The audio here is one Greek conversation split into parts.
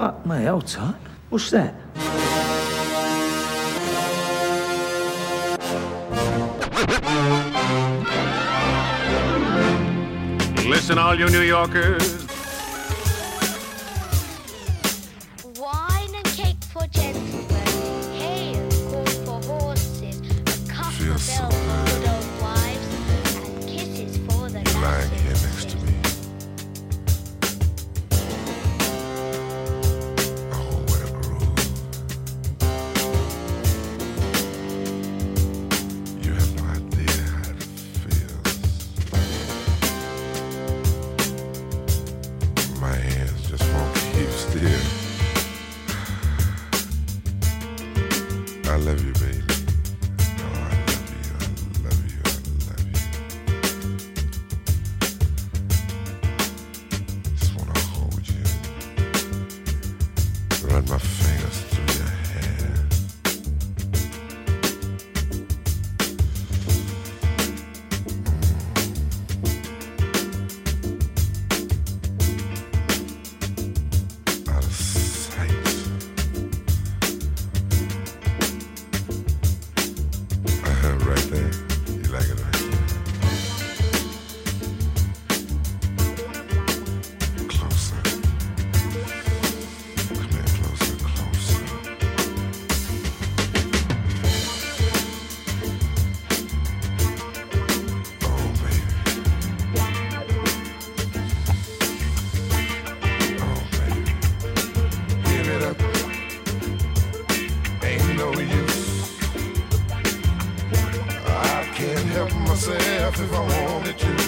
Fuck. What's that? Listen, all you New Yorkers if I wanted to.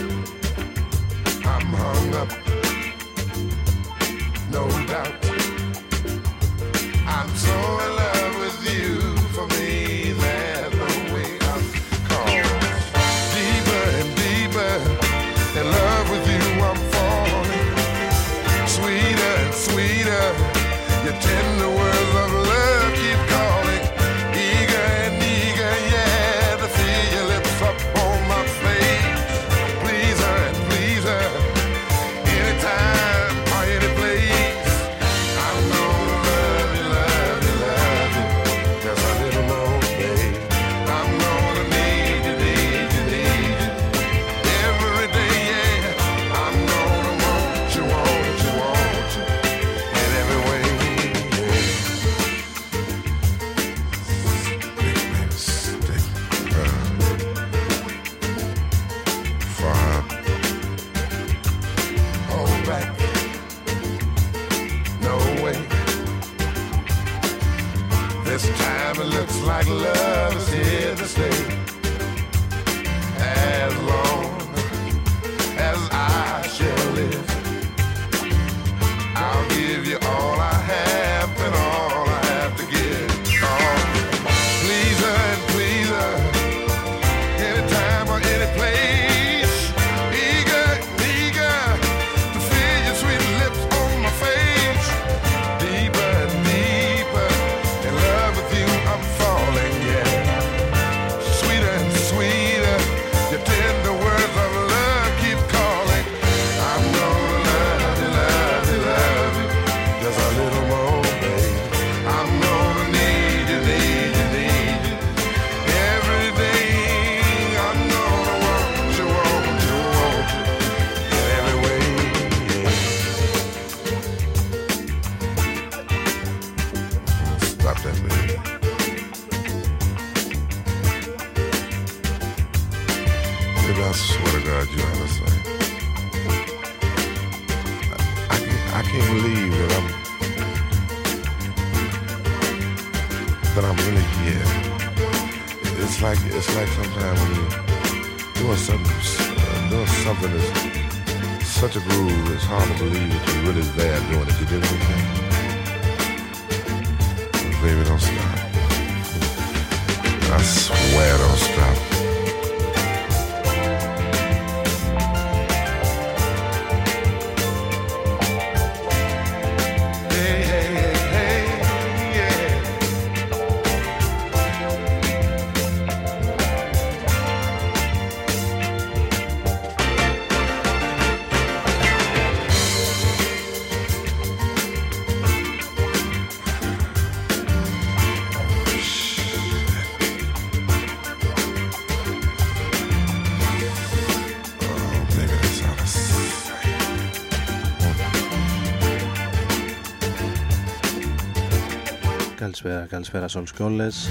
Καλησπέρα, καλησπέρα σε όλους και όλες.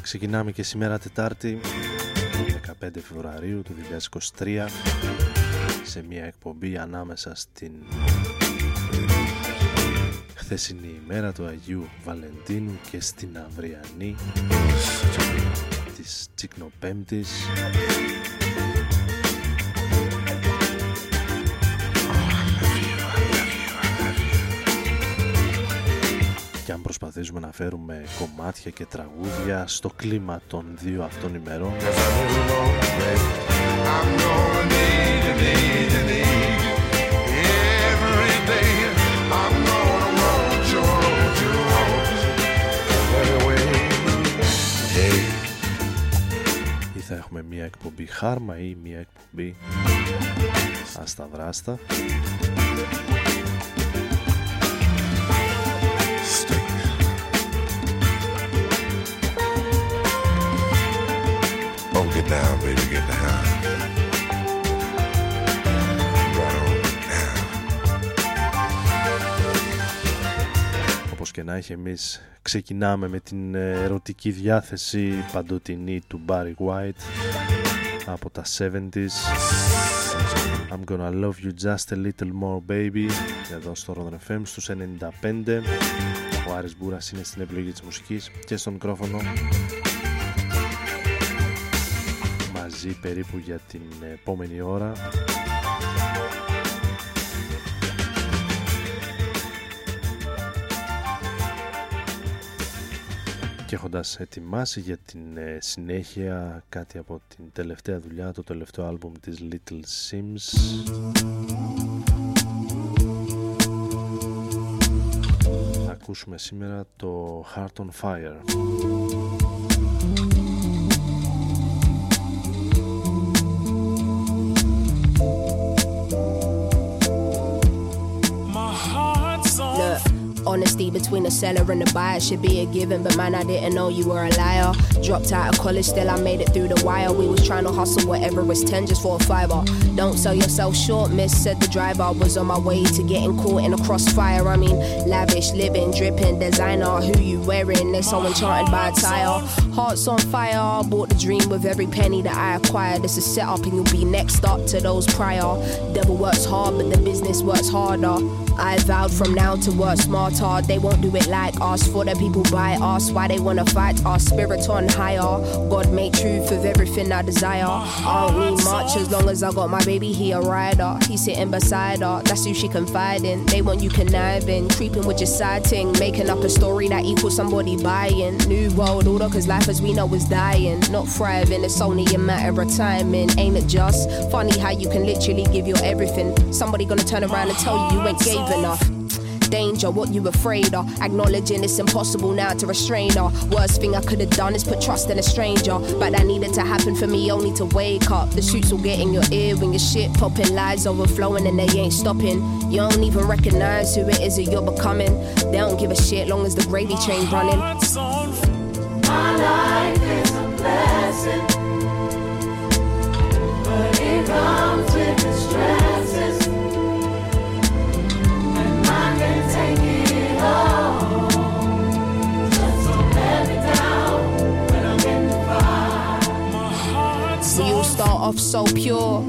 Ξεκινάμε και σήμερα Τετάρτη 15 Φεβρουαρίου του 2023 σε μια εκπομπή ανάμεσα στην χθεσινή ημέρα του Αγίου Βαλεντίνου και στην αυριανή της Τσικνοπέμπτης προσπαθήσουμε να φέρουμε κομμάτια και τραγούδια στο κλίμα των δύο αυτών ημερών. Ή θα έχουμε μια εκπομπή χάρμα ή μια εκπομπή ασταυράστα down, baby, get down. Right on down. Όπως και να έχει εμείς ξεκινάμε με την ε, ερωτική διάθεση παντοτινή του Barry White από τα 70s I'm gonna love you just a little more baby εδώ στο Rodon FM στους 95 ο Άρης Μπούρας είναι στην επιλογή της μουσικής και στο μικρόφωνο μαζί περίπου για την επόμενη ώρα. Και έχοντας ετοιμάσει για την ε, συνέχεια κάτι από την τελευταία δουλειά, το τελευταίο άλμπουμ της Little Sims. Θα ακούσουμε σήμερα το Heart on Fire honesty between the seller and the buyer should be a given, but man, I didn't know you were a liar. Dropped out of college, still I made it through the wire. We was trying to hustle whatever was 10 just for a fiver. Don't sell yourself short, miss, said the driver. Was on my way to getting caught in a crossfire. I mean, lavish, living, dripping, designer. Who you wearing? They so enchanted by attire. Hearts on fire, bought the dream with every penny that I acquired. This is set up and you'll be next up to those prior. Devil works hard, but the business works harder. I vowed from now to work smarter. They won't do it like us. For the people by us, why they wanna fight us? Spirit on higher. God made truth of everything I desire. I don't need much as long as I got my baby here, a rider. He's sitting beside her. That's who she confide in. They want you conniving, creeping with your side ting, making up a story that equals somebody buying. New world order, cause life as we know is dying, not thriving. It's only a matter of timing, ain't it just funny how you can literally give your everything? Somebody gonna turn around and tell you you ain't gave enough. Danger, what you afraid of? Acknowledging it's impossible now to restrain her. Worst thing I could have done is put trust in a stranger. But that needed to happen for me only to wake up. The shoots will get in your ear when your shit popping, lies overflowing and they ain't stopping. You don't even recognize who it is that you're becoming. They don't give a shit long as the gravy train running. My life is a blessing, but it comes with its stresses, off so pure.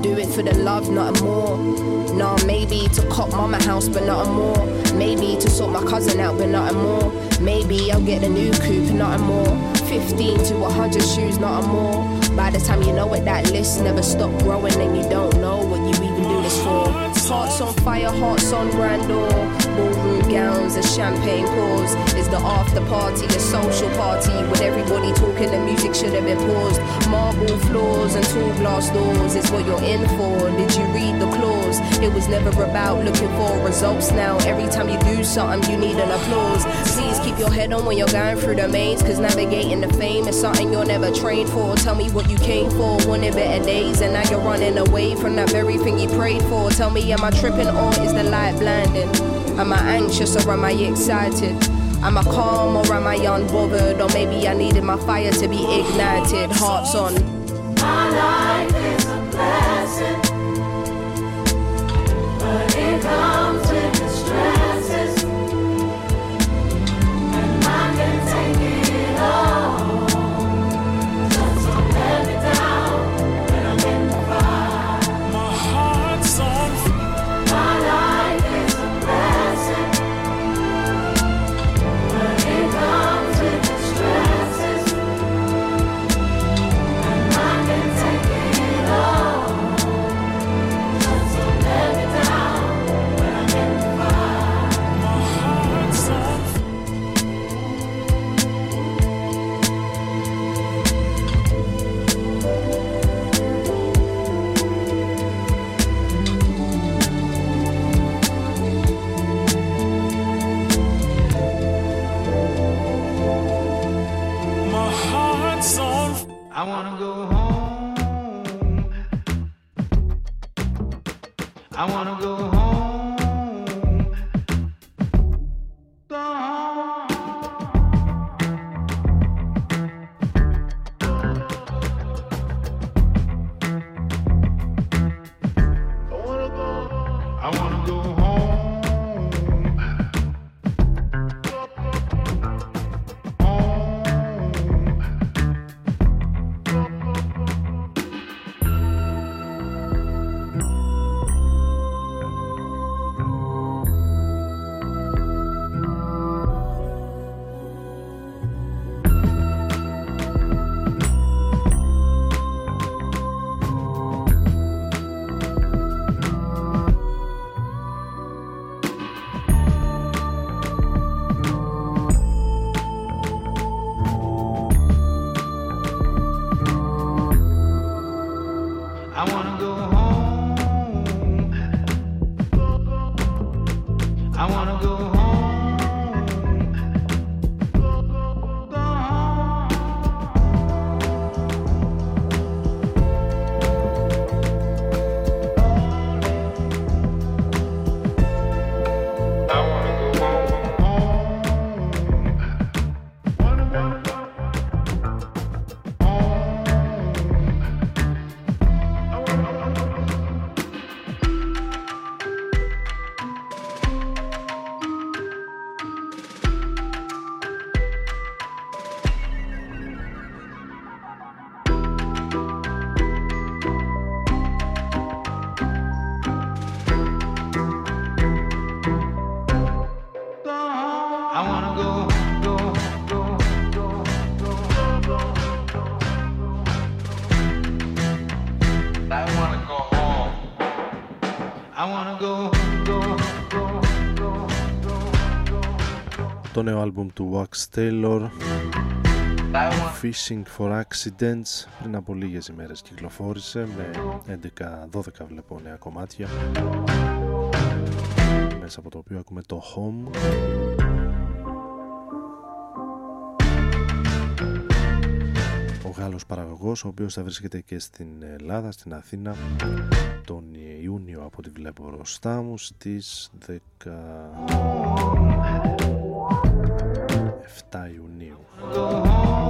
Do it for the love, nothing more. Nah, maybe to cop mama house, but nothing more. Maybe to sort my cousin out, but nothing more. Maybe I'll get a new coupe, nothing more. 15 to 100 shoes, nothing more. By the time you know it, that list never stop growing, and you don't know what you even do this for. Hearts on fire, hearts on randor. Gowns and champagne pours. Is the after party a social party with everybody talking? The music should have been paused. Marble floors and tall glass doors is what you're in for. Did you read the clause? It was never about looking for results. Now every time you do something, you need an applause. Please keep your head on when you're going through the maze, cause navigating the fame is something you're never trained for. Tell me what you came for, wanted better days, and now you're running away from that very thing you prayed for. Tell me, am I tripping or is the light blinding? Am I anxious or am I excited? Am I calm or am I unbothered? Or maybe I needed my fire to be ignited. Hearts on. My life is a blessing, but it comes wanna go home. Το νέο άλμπουμ του Wax Taylor Fishing for Accidents. Πριν από λίγες ημέρες κυκλοφόρησε με 11-12 βλέπω νέα κομμάτια. Μέσα από το οποίο ακούμε το Home. Ο Γάλλος παραγωγός ο οποίος θα βρίσκεται και στην Ελλάδα, στην Αθήνα τον Ιούνιο από ό,τι βλέπω μπροστά μου στις 10... Neftaio News.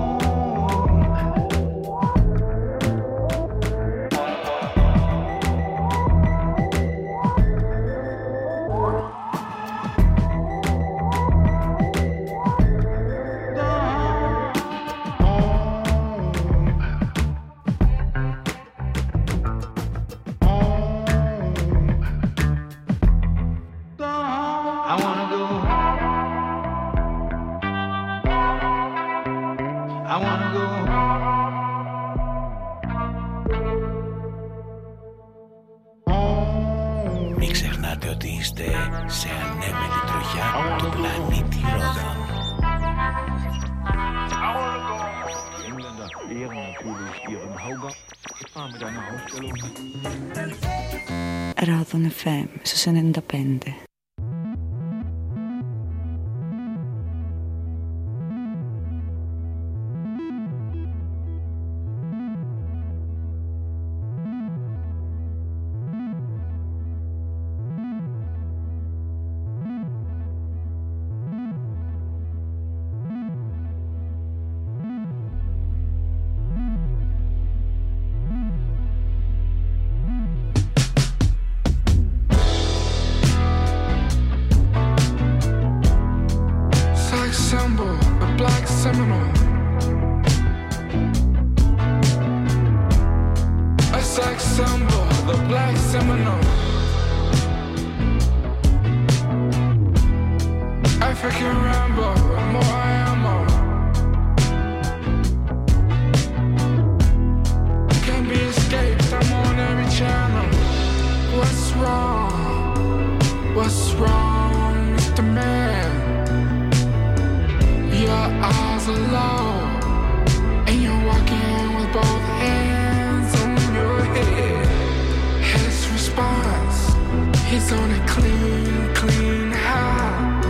He's on a clean, clean high.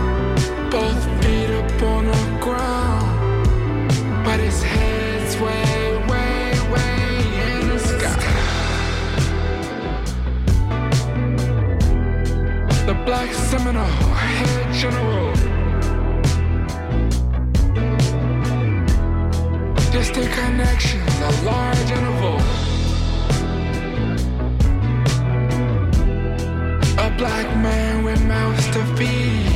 Both feet up on the ground, but his head's way, way, way in the sky. The black Seminole, head general. Distant connections, a large interval. Black man with mouths to feed.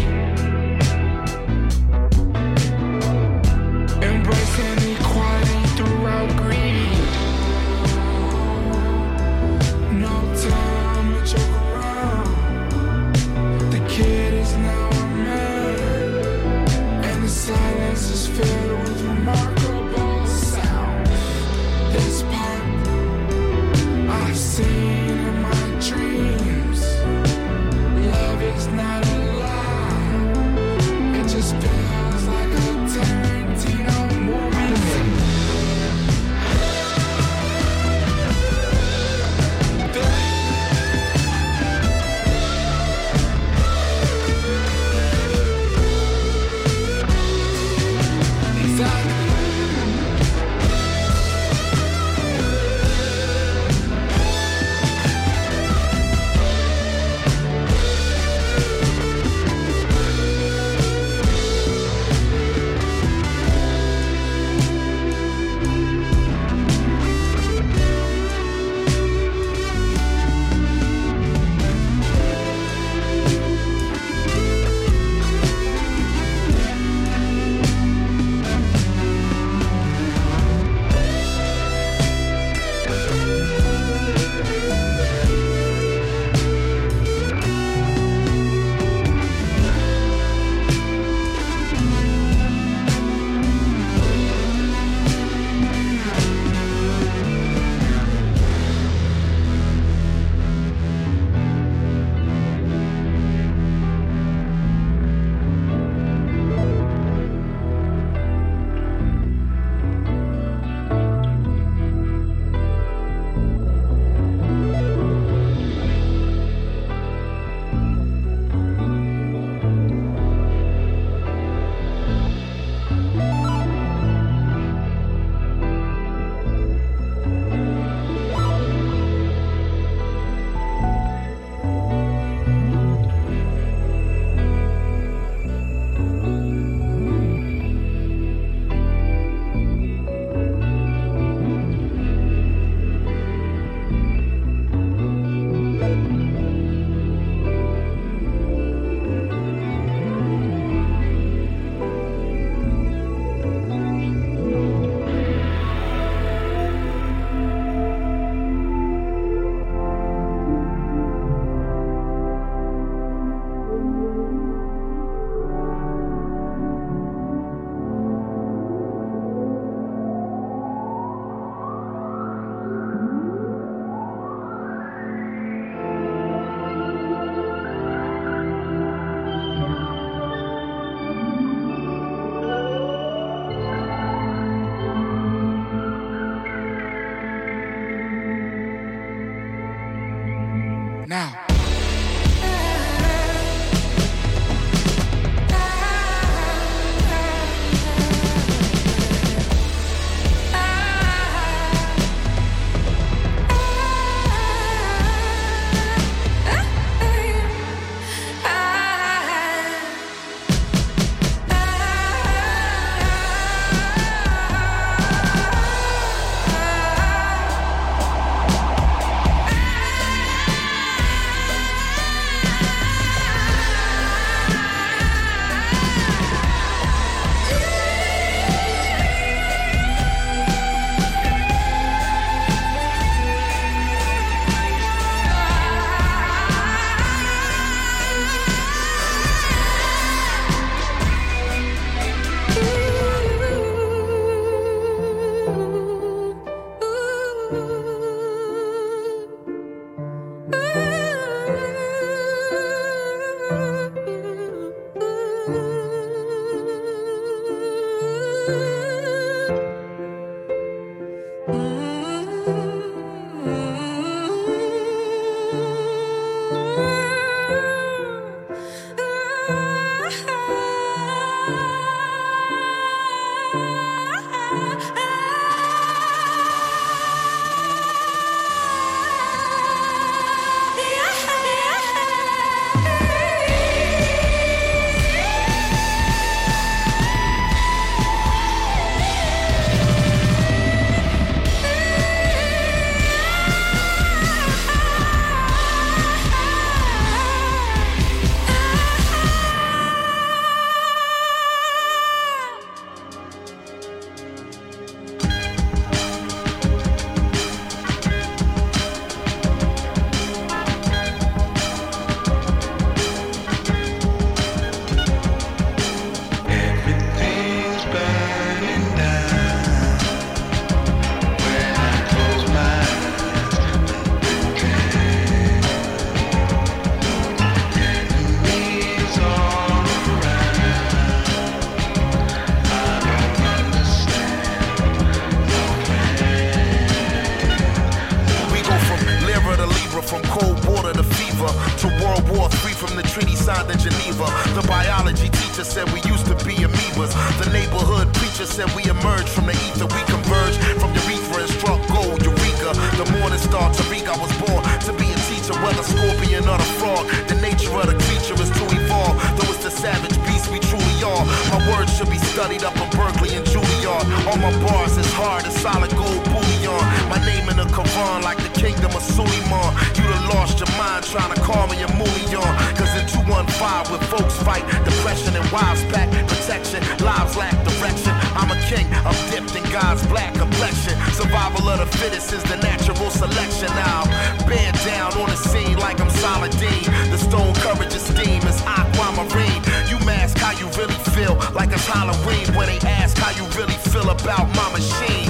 God's black complexion. Survival of the fittest is the natural selection. Now, bend down on the scene like I'm Saladin. The stone courage esteem is aquamarine. You mask how you really feel, like it's Halloween when they ask how you really feel about my machine.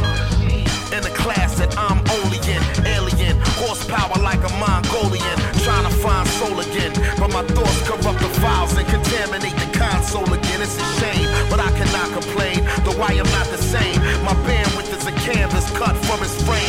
In the class that I'm only in, alien, horsepower like a Mongolian, trying to find soul again. But my thoughts corrupt the files and contaminate the console again. It's a shame, but I cannot complain. Though I am not the same, cut from his frame.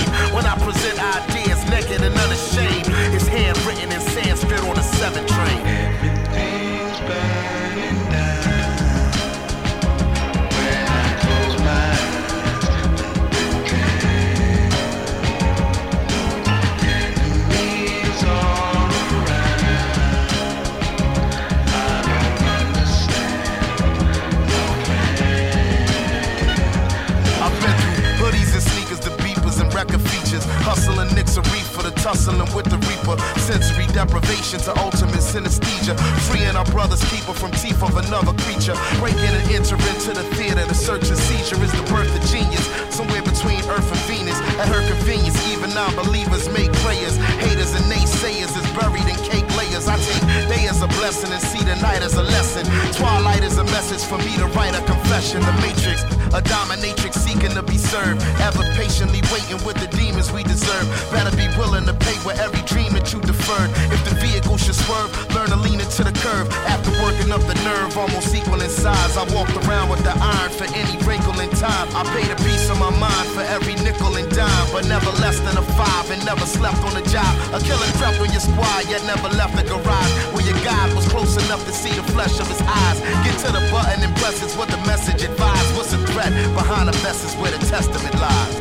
Tussling with the reaper. Sensory deprivation to ultimate synesthesia. Freeing our brother's keeper from teeth of another creature. Breaking and entering to the theater, the search and seizure is the birth of genius. Somewhere between Earth and Venus. At her convenience, even non-believers make prayers. Haters and naysayers is buried in cake layers. I take day as a blessing and see the night as a lesson. Twilight is a message for me to write a confession. The matrix, a dominatrix seeking to be served. Ever patiently waiting with the demons we deserve. Better be willing to pay with every dream that you deferred. If the vehicle should swerve, learn to lean into the curve. After working up the nerve, almost equal in size. I walked around with the iron for any wrinkle in time. I paid a piece of my mind for every nickel and dime, but never less than a five and never slept on the job. A killer crept on your squad, yet never left the garage. Where your God was close enough to see the flesh of his eyes. Get to the button and press it's what the message advised. What's the threat behind the message where the testament lies?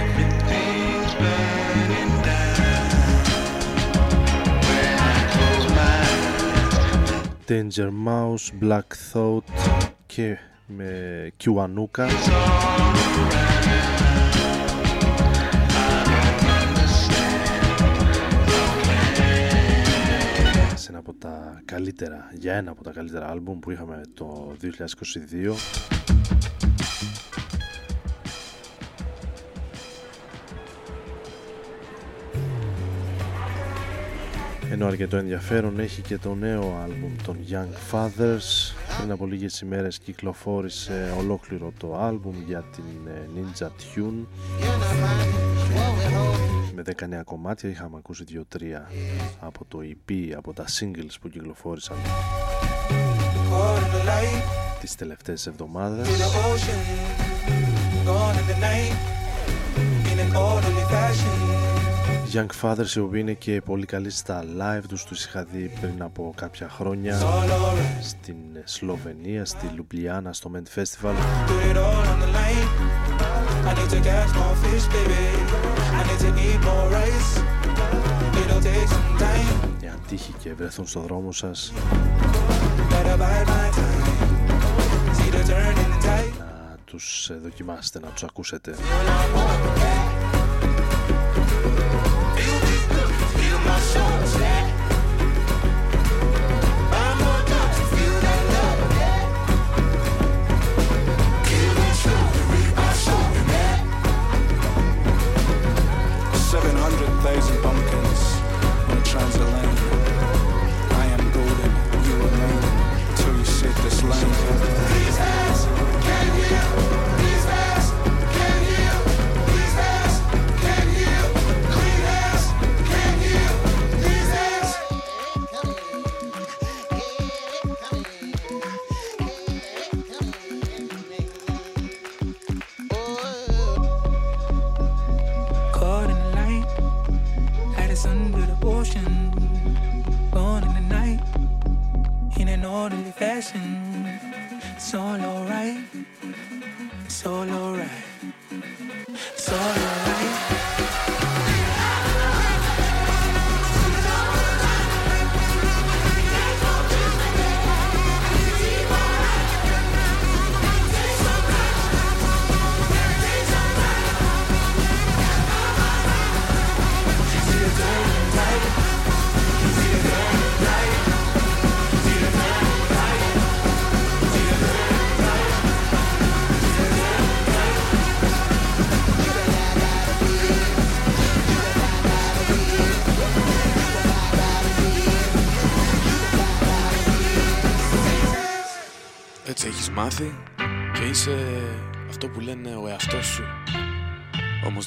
Everything's burning down. When I close my Danger Mouse, Black Thought και με Kiwanuka Τα καλύτερα, για ένα από τα καλύτερα άλμπουμ που είχαμε το 2022 Ενώ αρκετό ενδιαφέρον έχει και το νέο άλμπουμ των Young Fathers. Πριν από λίγες ημέρες κυκλοφόρησε ολόκληρο το άλμπουμ για την ε, Ninja Tune με 10 νέα κομμάτια είχαμε ακούσει 2-3 από το EP από τα singles που κυκλοφόρησαν Caught in the light, τις τελευταίες εβδομάδες to the ocean. Gone in the night, in an orderly fashion. Young Fathers οι οποίοι είναι και πολύ καλοί στα live τους τους είχα δει πριν από κάποια χρόνια All over, στην Σλοβενία, στη Λουμπλιάνα στο Ment Festival για αντίχει και βρεθούν στο δρόμο σας. Να τους ε, δοκιμάστε, να τους ακούσετε. Όλοι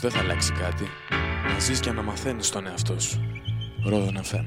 δεν θα αλλάξει κάτι. Να ζεις και να μαθαίνεις τον εαυτό σου. Ρόδο να φέρω.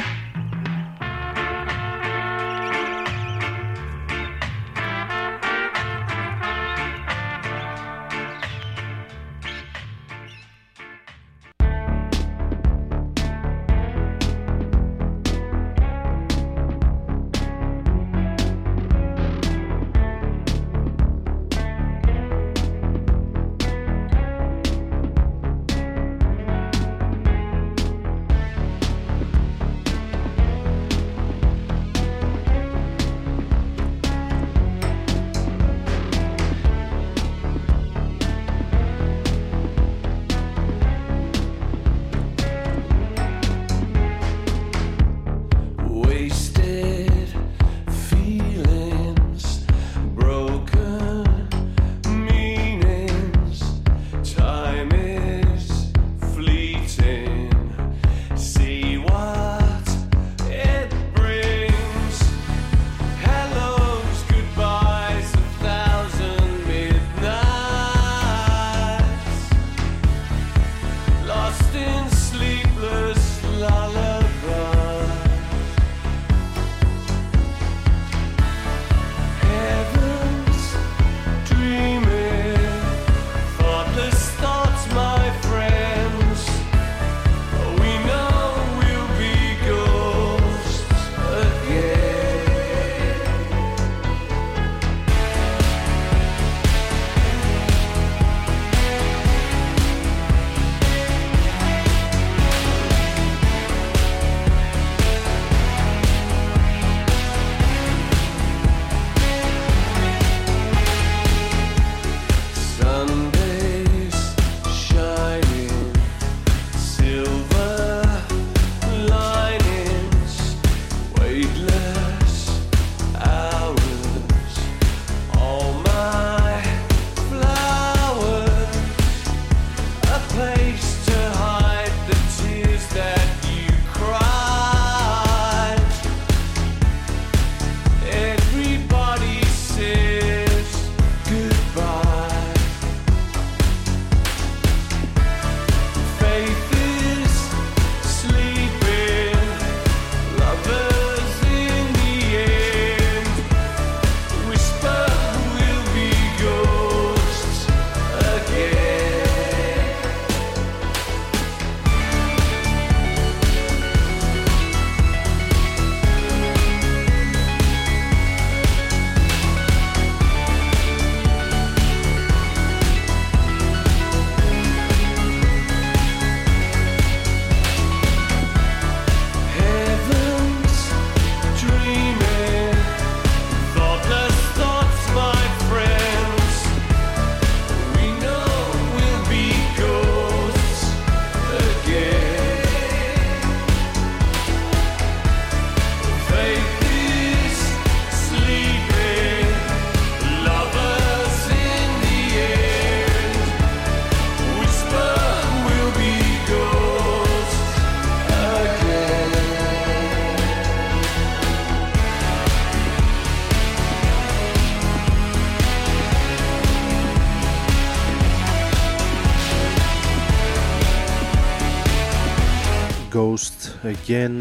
Again.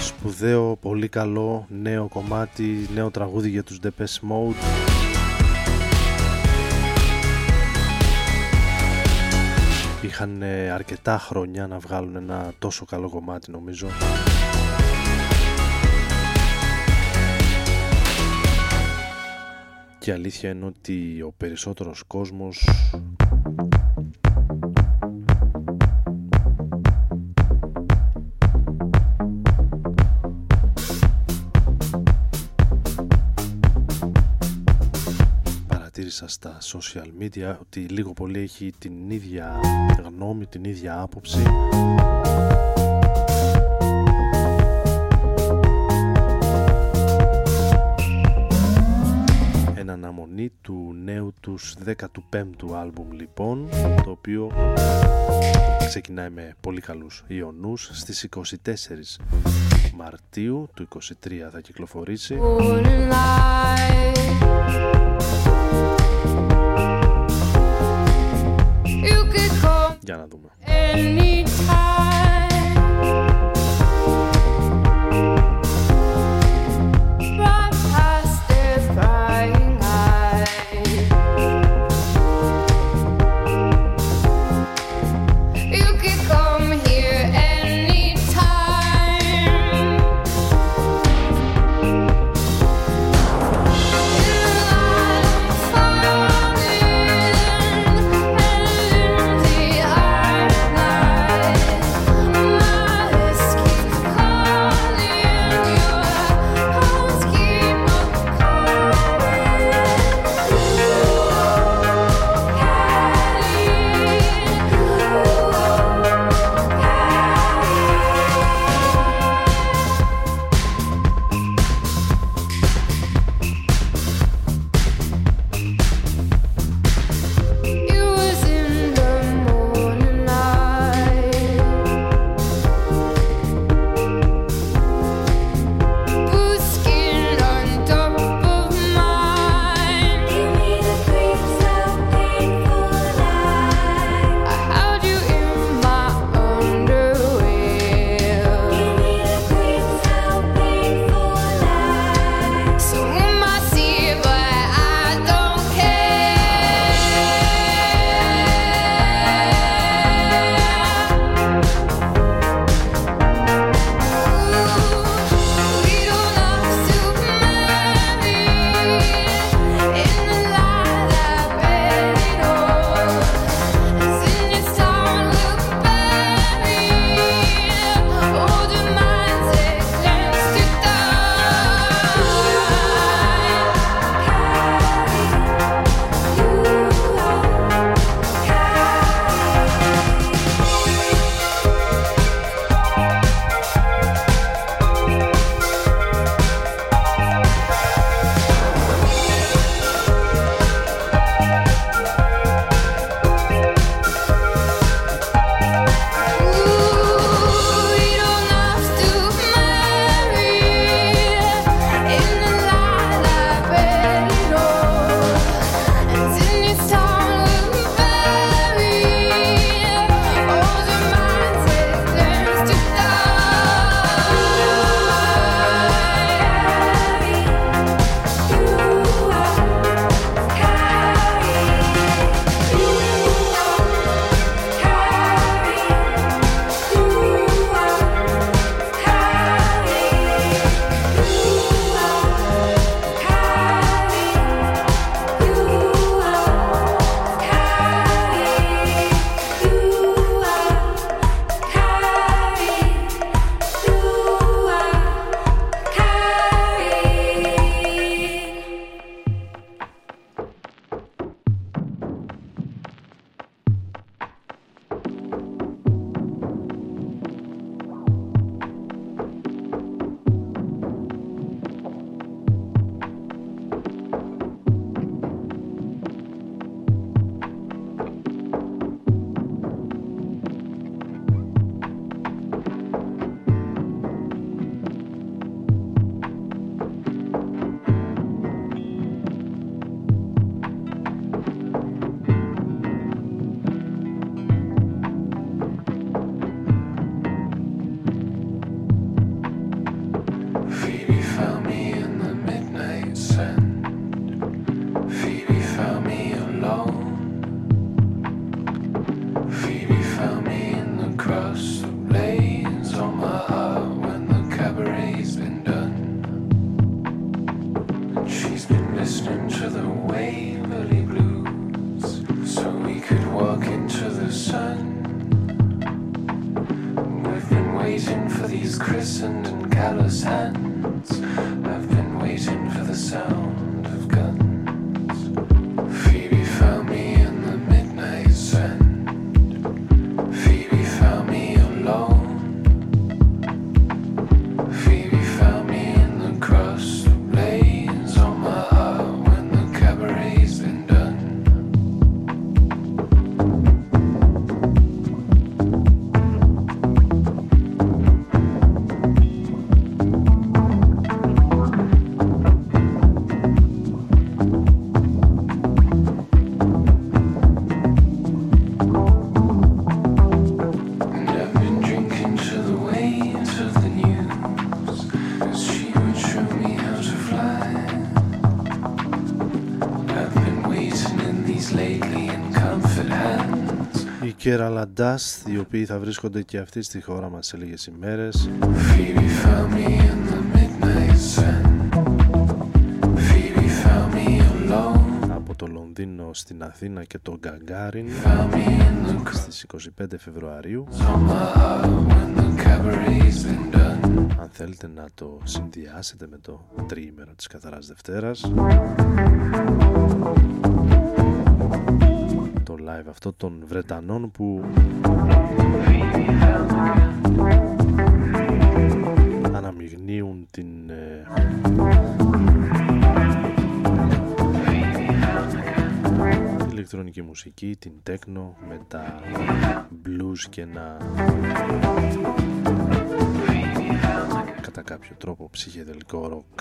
Σπουδαίο, πολύ καλό νέο κομμάτι, νέο τραγούδι για τους Depeche Mode. Είχαν ε, αρκετά χρόνια να βγάλουν ένα τόσο καλό κομμάτι νομίζω. Και αλήθεια είναι ότι ο περισσότερος κόσμος στα social media ότι λίγο πολύ έχει την ίδια γνώμη, την ίδια άποψη. Εν αναμονή του νέου τους 15ου άλμπουμ λοιπόν το οποίο ξεκινάει με πολύ καλούς ιονούς. Στις 24 Μαρτίου του 23 θα κυκλοφορήσει. Για να δούμε. Kerala Dust οι οποίοι θα βρίσκονται και αυτοί στη χώρα μας σε λίγες ημέρες. Από το Λονδίνο στην Αθήνα και το Γκαγκάριν. Στις 25 Φεβρουαρίου θέλετε να το συνδυάσετε με το τρίμερο της Καθαράς Δευτέρας. Το live αυτό των Βρετανών που αναμειγνύουν την ε, ηλεκτρονική μουσική, την τέκνο με τα blues και να κατά κάποιο τρόπο ψυχεδελικό ροκ.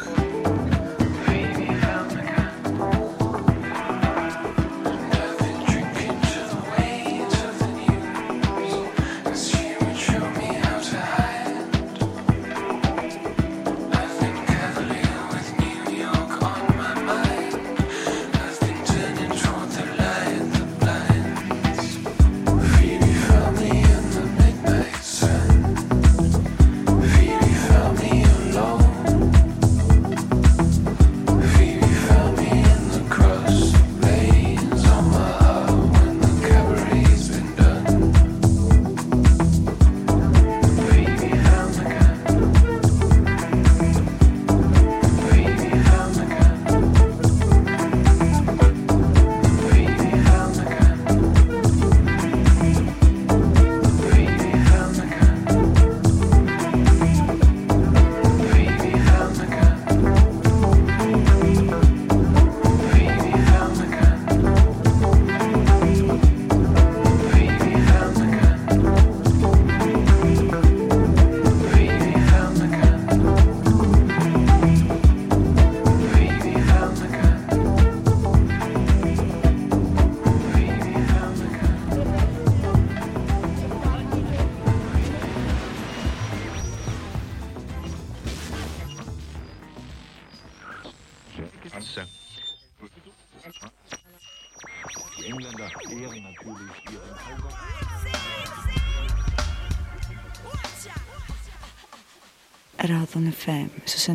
se.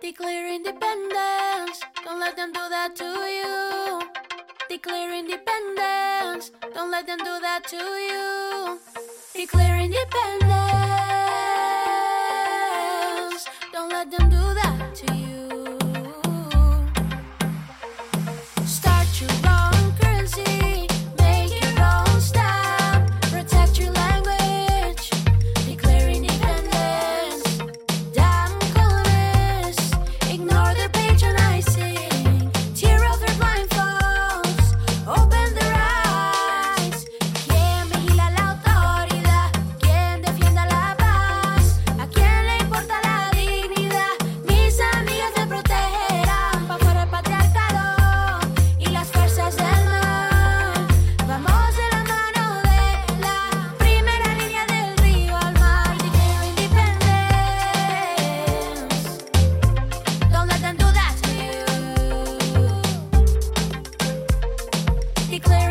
Declare independence, don't let them do that to you. Declare independence, don't let them do that to you. Declare independence, don't let them do that to you. declare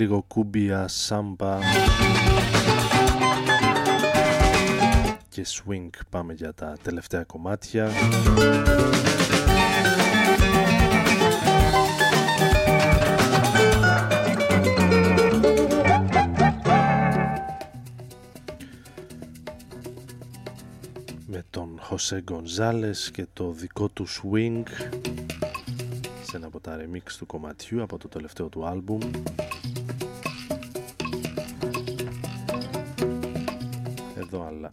λίγο κούμπια, σάμπα. Και swing πάμε για τα τελευταία κομμάτια. με τον Χωσέ Γκονζάλες και το δικό του swing. Σε ένα από τα remix του κομματιού από το τελευταίο του άλμπουμ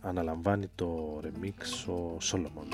αναλαμβάνει το remix ο Σόλομον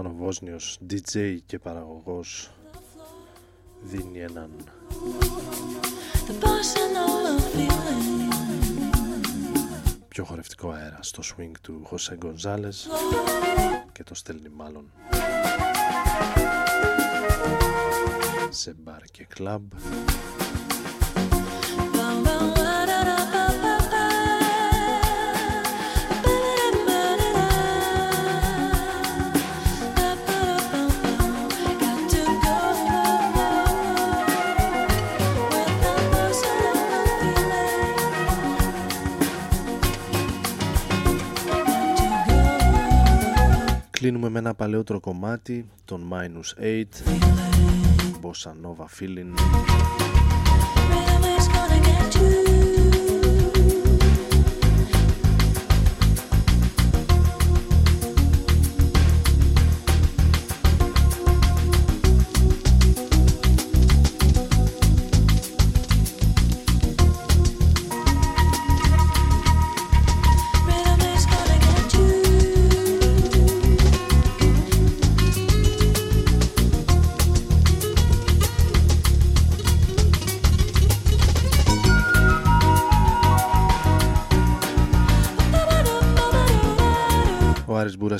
Ο Γερμανοβόσνιος DJ και παραγωγός δίνει έναν The personal feeling. πιο χορευτικό αέρα στο swing του Χωσέ Γκονζάλες και το στέλνει μάλλον σε μπαρ και κλαμπ παλαιότερο κομμάτι, τον Minus 8, Bossa Nova Feeling.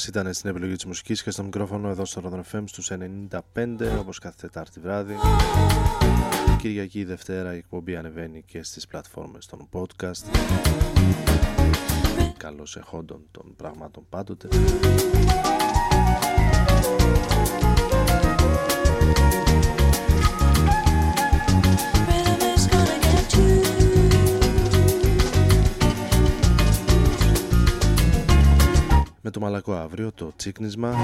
Ήταν στην επιλογή της μουσικής και στο μικρόφωνο εδώ στο Rodon FM στους 95 όπως κάθε Τετάρτη βράδυ. Κυριακή ή Δευτέρα η εκπομπή ανεβαίνει και στις πλατφόρμες των podcast. Καλώς εχόντων των πραγμάτων πάντοτε. Με το μαλακό αύριο το τσίκνισμα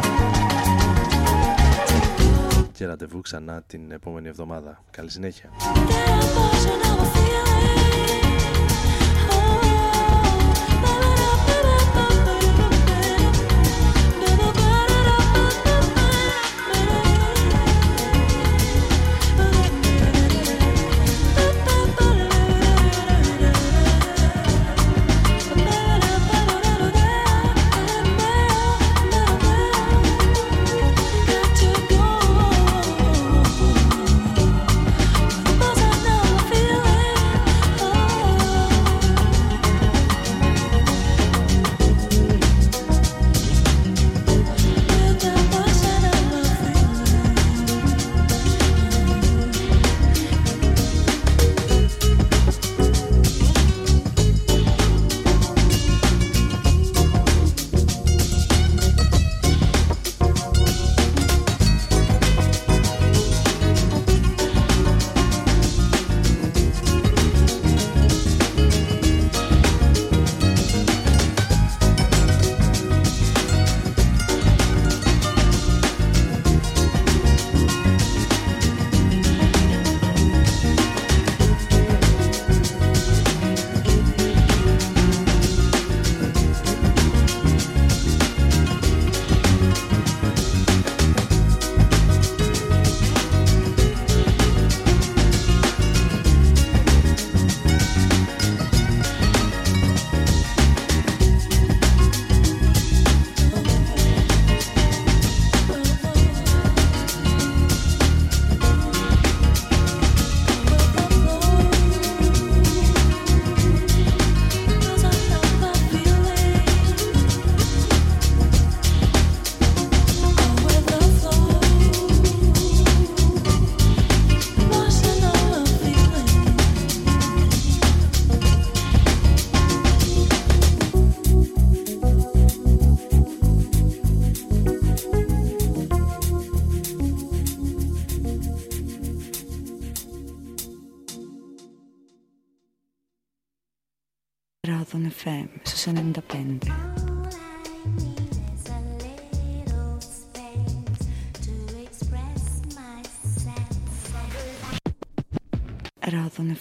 και ραντεβού ξανά την επόμενη εβδομάδα. Καλή συνέχεια.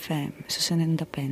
FM 90.5